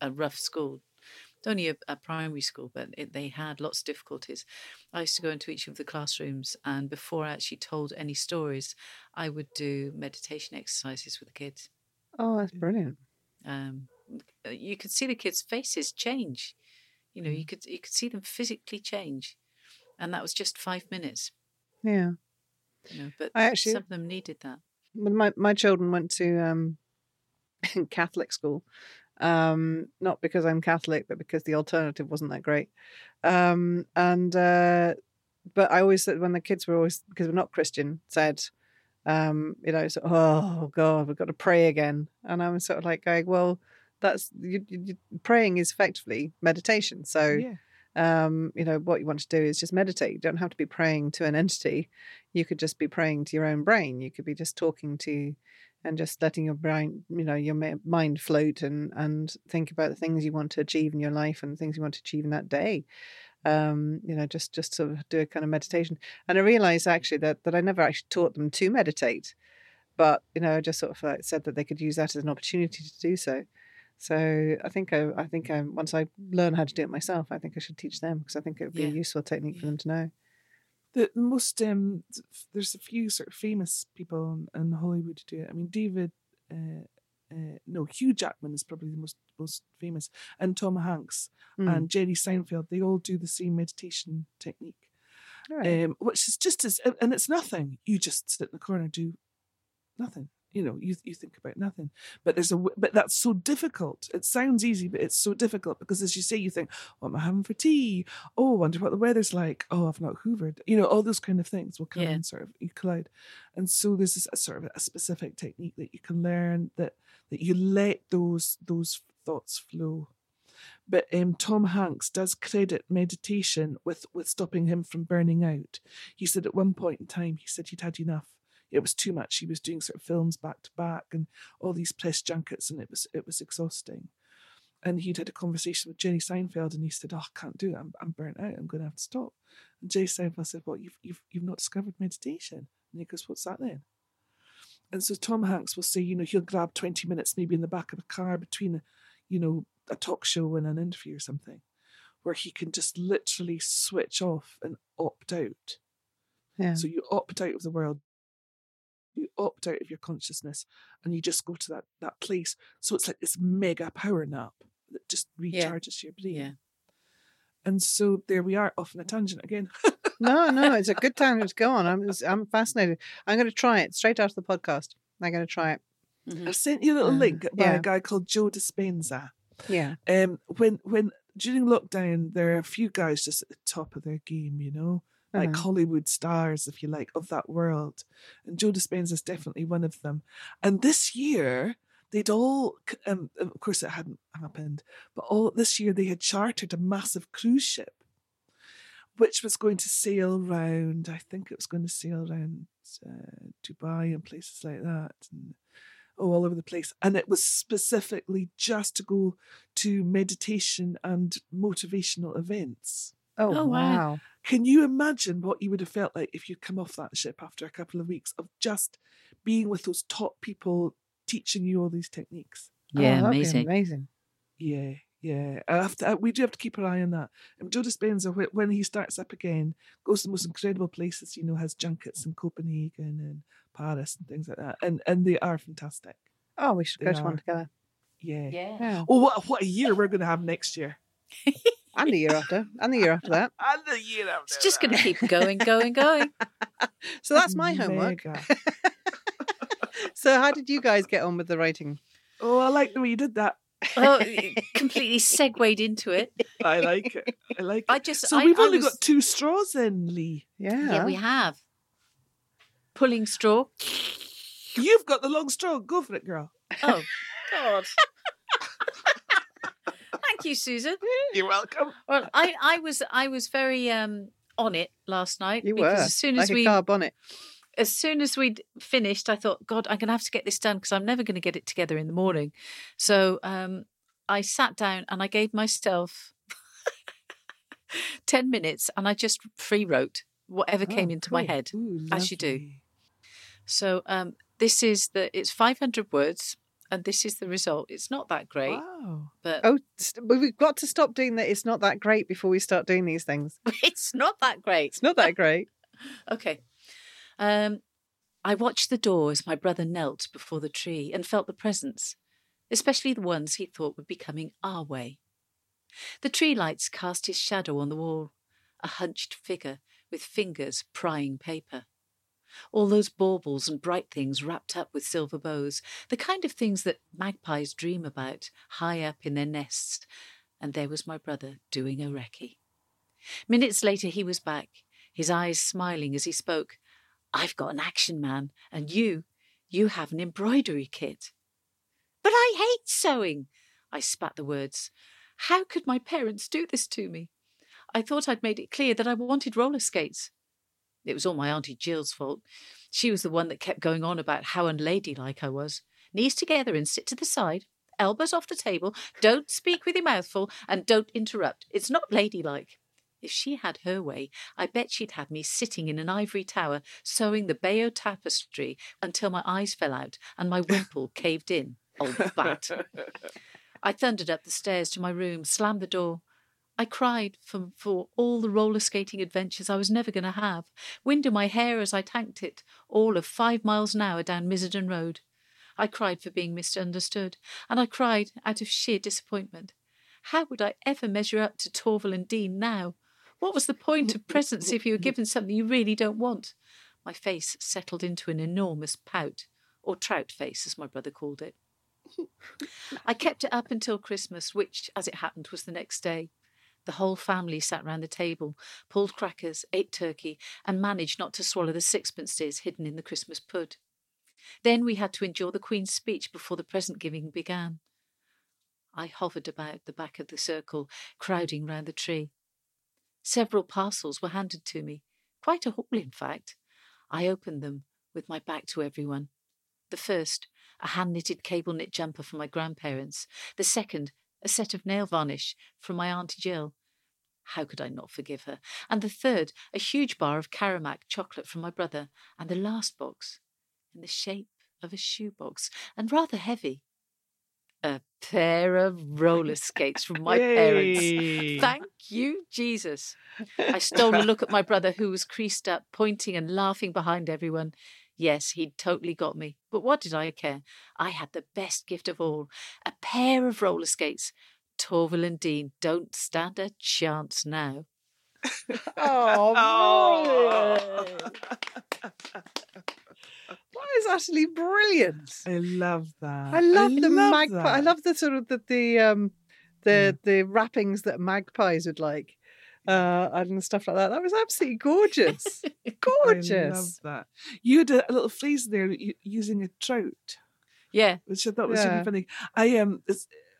a rough school. It's only a, a primary school, but it, they had lots of difficulties. I used to go into each of the classrooms, and before I actually told any stories, I would do meditation exercises with the kids. Oh, that's brilliant. Um, you could see the kids' faces change. You know, you could you could see them physically change, and that was just five minutes. Yeah. You know, but I actually- some of them needed that. Well, my my children went to um, Catholic school, um, not because I'm Catholic, but because the alternative wasn't that great. Um, and uh, but I always said when the kids were always because we're not Christian said, um, you know, so, oh God, we've got to pray again, and I was sort of like going, well, that's you, you, you- praying is effectively meditation, so yeah. um, you know, what you want to do is just meditate. You don't have to be praying to an entity. You could just be praying to your own brain. You could be just talking to and just letting your brain, you know, your mind float and, and think about the things you want to achieve in your life and things you want to achieve in that day. Um, you know, just, just sort of do a kind of meditation. And I realized actually that, that I never actually taught them to meditate, but, you know, I just sort of like said that they could use that as an opportunity to do so. So I think I, I think I, once I learn how to do it myself, I think I should teach them because I think it would be Yeah. a useful technique for them to know. The, most um, there's a few sort of famous people in, in Hollywood who do it. I mean, David, uh, uh, no, Hugh Jackman is probably the most most famous, and Tom Hanks Mm. and Jerry Seinfeld. They all do the same meditation technique, right. um, which is just as and it's nothing. You just sit in the corner, do nothing. You know, you you think about nothing. But there's a but that's so difficult. It sounds easy, but it's so difficult because as you say, you think, what am I having for tea? Oh, I wonder what the weather's like. Oh, I've not hoovered. You know, all those kind of things will come Yeah. and sort of you collide. And so there's this a sort of a specific technique that you can learn that that you let those those thoughts flow. But um, Tom Hanks does credit meditation with with stopping him from burning out. He said at one point in time, he said he'd had enough. It was too much. He was doing sort of films back to back and all these press junkets, and it was it was exhausting. And he'd had a conversation with Jerry Seinfeld, and he said, "Oh, I can't do it. I'm, I'm burnt out. I'm going to have to stop." And Jerry Seinfeld said, "Well, you've you've you've not discovered meditation." And he goes, "What's that then?" And so Tom Hanks will say, you know, he'll grab 20 minutes maybe in the back of a car between, a, you know, a talk show and an interview or something, where he can just literally switch off and opt out. yeah. So you opt out of the world, you opt out of your consciousness, and you just go to that that place. So it's like this mega power nap that just Yeah. recharges your brain. Yeah. And so there we are, off on a tangent again. No, no, it's a good time to go on. I'm I'm fascinated. I'm going to try it straight after the podcast. I'm going to try it. Mhm. I've sent you a little Uh, link by yeah. a guy called Joe Dispenza. Yeah. Um, when when during lockdown, there are a few guys just at the top of their game, you know, like Uh-huh. Hollywood stars, if you like, of that world. And Joe Dispenza is definitely one of them. And this year, they'd all, um, of course, it hadn't happened, but all this year they had chartered a massive cruise ship, which was going to sail round. I think it was going to sail around uh, Dubai and places like that. And, oh, all over the place. And it was specifically just to go to meditation and motivational events. Oh, Oh, wow. wow. Can you imagine what you would have felt like if you'd come off that ship after a couple of weeks of just being with those top people teaching you all these techniques? Yeah, Oh, amazing. Amazing. Yeah, yeah. I have to, uh, we do have to keep our eye on that. And Joe Dispenza, when he starts up again, goes to the most incredible places. You know, has junkets in Copenhagen and Paris and things like that, and and they are fantastic. Oh, we should They go to one together. Yeah. Yeah. Yeah. Oh, what what a year we're going to have next year, And the year after. And the year after that. and the year after. It's just going to keep going, going, going. So that's my homework. So how did you guys get on with the writing? Oh, I like the way you did that. Oh, completely segued into it. I like it. I like it. I just. so I, we've I only was- got two straws in, Lee. Yeah. Yeah, we have. Pulling straw. You've got the long straw. Go for it, girl. Oh, God. Thank you, Susan. You're welcome. Well, I, I was I was very um on it last night You because were. as soon like as a we car bonnet. as soon as we'd finished, I thought, God, I'm going to have to get this done because I'm never going to get it together in the morning. So um, I sat down and I gave myself 10 minutes and I just free wrote whatever came Oh, into my head. Ooh, as you do. So um, this is the, it's 500 words and this is the result. It's not that great, Wow. but Oh, st- but we've got to stop doing that. It's not that great before we start doing these things. it's not that great. It's not that great. Okay. Um, I watched the door as my brother knelt before the tree and felt the presents, especially the ones he thought would be coming our way. The tree lights cast his shadow on the wall, a hunched figure with fingers prying paper. All those baubles and bright things wrapped up with silver bows, the kind of things that magpies dream about high up in their nests. And there was my brother doing a recce. Minutes later, he was back, his eyes smiling as he spoke. I've got an action man, and you, you have an embroidery kit. But I hate sewing, I spat the words. How could my parents do this to me? I thought I'd made it clear that I wanted roller skates. It was all my Auntie Jill's fault. She was the one that kept going on about how unladylike I was. Knees together and sit to the side, elbows off the table, don't speak with your mouth full, and don't interrupt. It's not ladylike. If she had her way, I bet she'd have me sitting in an ivory tower sewing the Bayeux tapestry until my eyes fell out and my wimple caved in. Old bat. I thundered up the stairs to my room, slammed the door. I cried for, for all the roller skating adventures I was never going to have, wind in my hair as I tanked it, all of five miles an hour down Misselden Road. I cried for being misunderstood, and I cried out of sheer disappointment. How would I ever measure up to Torvill and Dean now? What was the point of presents if you were given something you really don't want? My face settled into an enormous pout, or trout face, as my brother called it. I kept it up until Christmas, which, as it happened, was the next day. The whole family sat round the table, pulled crackers, ate turkey, and managed not to swallow the sixpences hidden in the Christmas pud. Then we had to endure the Queen's speech before the present giving began. I hovered about the back of the circle, crowding round the tree. Several parcels were handed to me, quite a haul, in fact. I opened them with my back to everyone. The first, a hand knitted cable knit jumper for my grandparents. The second, a set of nail varnish from my Auntie Jill. How could I not forgive her? And the third, a huge bar of Caramac chocolate from my brother. And the last box, in the shape of a shoebox, and rather heavy. A pair of roller skates from my parents. Thank you, Jesus. I stole a look at my brother, who was creased up, pointing and laughing behind everyone. Yes, he'd totally got me. But what did I care? I had the best gift of all a pair of roller skates. Torvill and Dean don't stand a chance now. Oh, brilliant. That is actually brilliant. I love that. I love the love magpie. I love the sort of the the um the the wrappings that magpies would like. Uh, and stuff like that. That was absolutely gorgeous. Gorgeous. I love that. You had a, a little phrase there using a trout, Yeah. which I thought was Yeah. really funny. I um,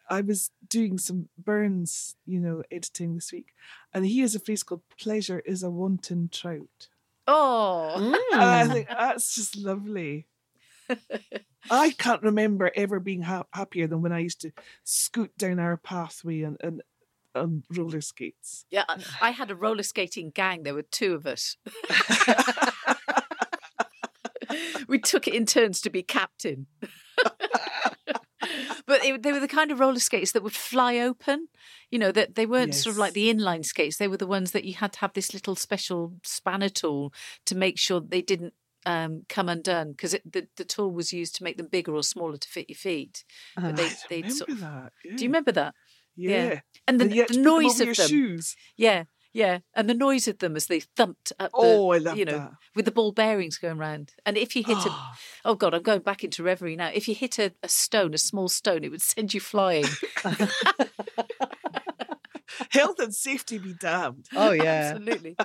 I was doing some Burns, you know, editing this week, and he has a phrase called "pleasure is a wanton trout." Oh. And I Mm. think that's just lovely. I can't remember ever being ha- happier than when I used to scoot down our pathway and, and on roller skates. Yeah, I- I had a roller skating gang. There were two of us. we took it in turns to be captain. but it, they were the kind of roller skates that would fly open. You know that they weren't sort of like the inline skates. They were the ones that you had to have this little special spanner tool to make sure they didn't um, come undone because the the tool was used to make them bigger or smaller to fit your feet. Uh, they- I they'd remember sort of- that. Yeah. Do you remember that? Yeah. And the, And you the to put them noise over of your them. shoes. Yeah, yeah, and the noise of them as they thumped up the, Oh, I love you know, that. with the ball bearings going round. And if you hit a, Oh, oh god, I'm going back into reverie now. If you hit a, a stone, a small stone, it would send you flying. health and safety be damned. oh yeah. Absolutely.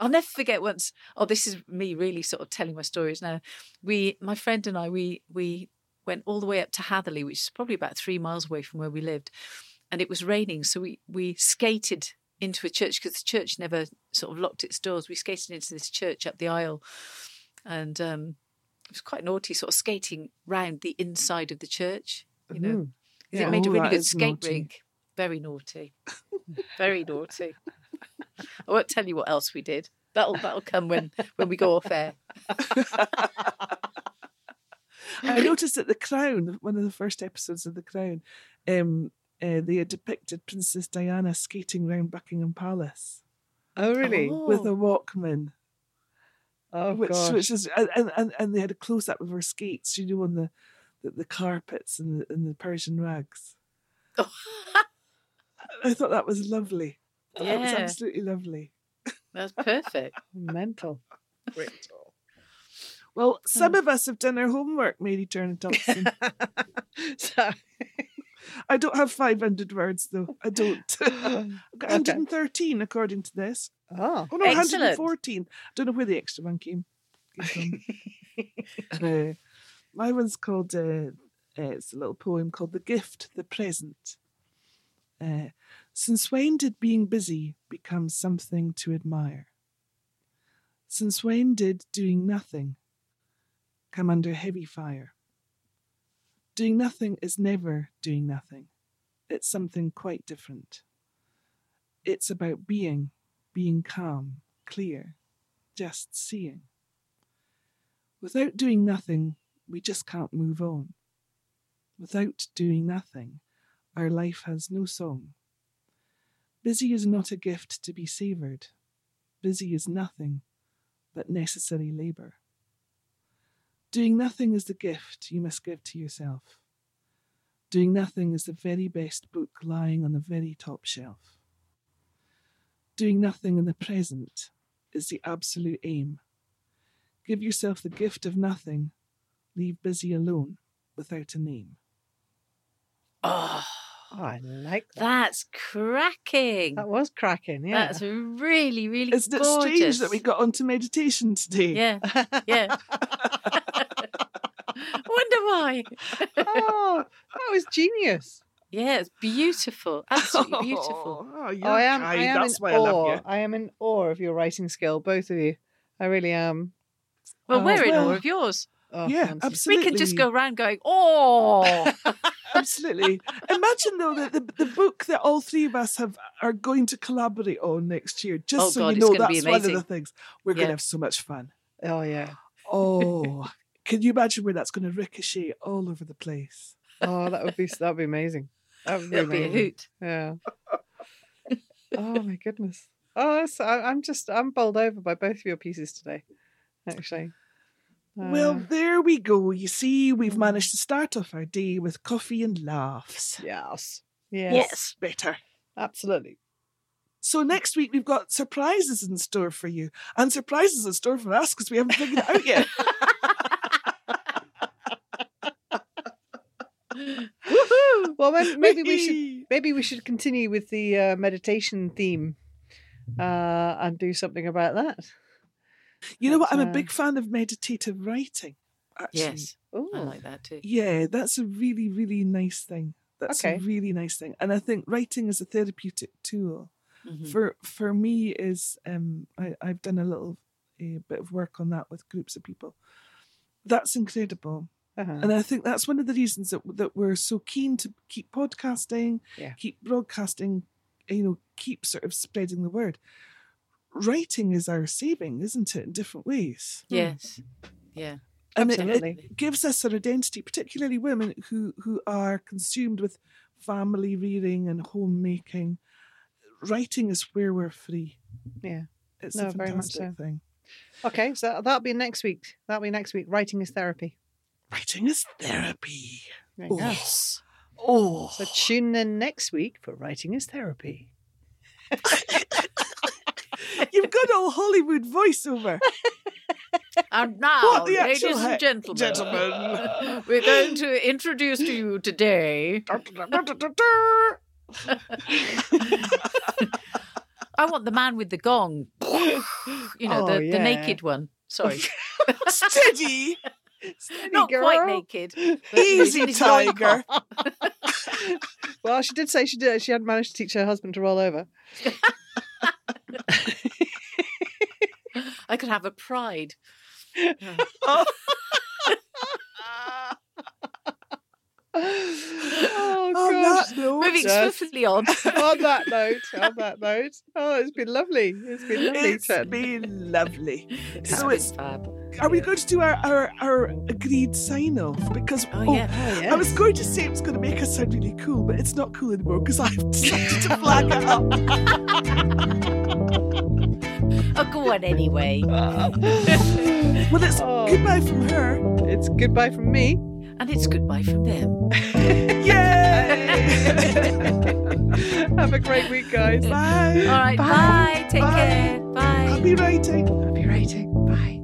I'll never forget once. Oh, this is me really sort of telling my stories now. We, my friend and I, we we went all the way up to Hatherley, which is probably about three miles away from where we lived, and it was raining, so we we skated into a church because the church never sort of locked its doors. We skated into this church up the aisle, and um, it was quite naughty, sort of skating round the inside of the church. You know. 'Cause Yeah. it made a really good skate naughty. rink. Very naughty. Very naughty. I won't tell you what else we did. That'll that'll come when when we go off air. I noticed that The Crown, one of the first episodes of The Crown, um, uh, they had depicted Princess Diana skating around Buckingham Palace Oh really? with a Walkman, Oh which gosh. which is and, and and they had a close up of her skates, you know, on the the, the carpets and the, and the Persian rugs. I thought that was lovely. That was absolutely lovely. That's perfect. Mental. Well, some Hmm. of us have done our homework, Mary Turner Thomson. so, I don't have 500 words, though. I don't. I've got Okay. 113 according to this. oh, Oh, no, Excellent. 114. Don't know where the extra one came, came from. uh, my one's called, uh, uh, it's a little poem called The Gift, the Present. Uh, Since when did being busy become something to admire? Since when did doing nothing come under heavy fire? Doing nothing is never doing nothing. It's something quite different. It's about being, being calm, clear, just seeing. Without doing nothing, we just can't move on. Without doing nothing, our life has no song. Busy is not a gift to be savoured. Busy is nothing but necessary labour. Doing nothing is the gift you must give to yourself. Doing nothing is the very best book lying on the very top shelf. Doing nothing in the present is the absolute aim. Give yourself the gift of nothing, leave busy alone without a name. Oh, Oh, I like that. that's cracking. That was cracking. Yeah. That's really, really Isn't it strange that we got onto meditation today? Yeah, yeah. Wonder why. oh, oh that was genius. Yeah, it's beautiful. Absolutely beautiful. Oh, Oh, I am. I am That's in why I awe. love you. I am in awe of your writing skill, both of you. I really am. Well, Oh, we're uh, in well, awe of yours. Oh, yeah, fancy. absolutely. We can just go around going, oh. Absolutely. Imagine though that the, the book that all three of us have are going to collaborate on next year. Just Oh, so God, you know, that's one of the things we're going to have so much fun. Oh yeah. Oh, can you imagine where that's going to ricochet all over the place? Oh, that would be that would be amazing. That would be It'll be a hoot. Yeah. oh my goodness. Oh, that's, I, I'm just I'm bowled over by both of your pieces today. Actually. well, Uh, there we go. You see, we've Mm. managed to start off our day with coffee and laughs. yes. Yes. Yes. Better. Absolutely. So next week we've got surprises in store for you, and surprises in store for us because we haven't figured it out yet. Well, then maybe we should maybe we should continue with the uh, meditation theme uh, and do something about that. You know what? I'm a uh, big fan of meditative writing. Actually. Yes, Oh, I like that too. Yeah, that's a really, really nice thing. That's Okay. a really nice thing. And I think writing is a therapeutic tool Mhm. for for me is um I, I've done a little a bit of work on that with groups of people. That's incredible. Uh-huh. And I think that's one of the reasons that that we're so keen to keep podcasting, Yeah. keep broadcasting, you know, keep sort of spreading the word. Writing is our saving, isn't it, in different ways? Yes, yeah. And it- it, gives us our identity, particularly women who who are consumed with family rearing and homemaking. Writing is where we're free. Yeah. It's No, a very much fantastic so. thing. Okay, so that'll be next week. That'll be next week. Writing is therapy. Writing is therapy. There you go. Oh, yes. Oh, So tune in next week for Writing is Therapy. you've got all Hollywood voiceover. And now, What the ladies actual and heck, gentlemen, gentlemen. we're going to introduce to you today. I want the man with the gong. You know, Oh, the, the naked one. Sorry, Steady, Steady, not quite naked. easy, in his loincloth. tiger. Well, she did say she did. She hadn't managed to teach her husband to roll over. I could have a pride. oh Oh, on gosh. note, Moving swiftly on. on that note, on that note, oh, it's been lovely. It's been lovely. it's Ted. been lovely. It's So it's fab. Are we going to do our, our, our agreed sign off? Because oh, oh, yeah. Oh, I was going to say it was going to make us sound really cool, but it's not cool anymore because I've decided to flag it up. Oh, go on anyway. well, it's Oh. goodbye from her. It's goodbye from me. And it's goodbye from them. Yay! Have a great week, guys. Bye. All right, Bye. bye. Take Bye. care. Bye. Happy writing. Happy writing. Bye.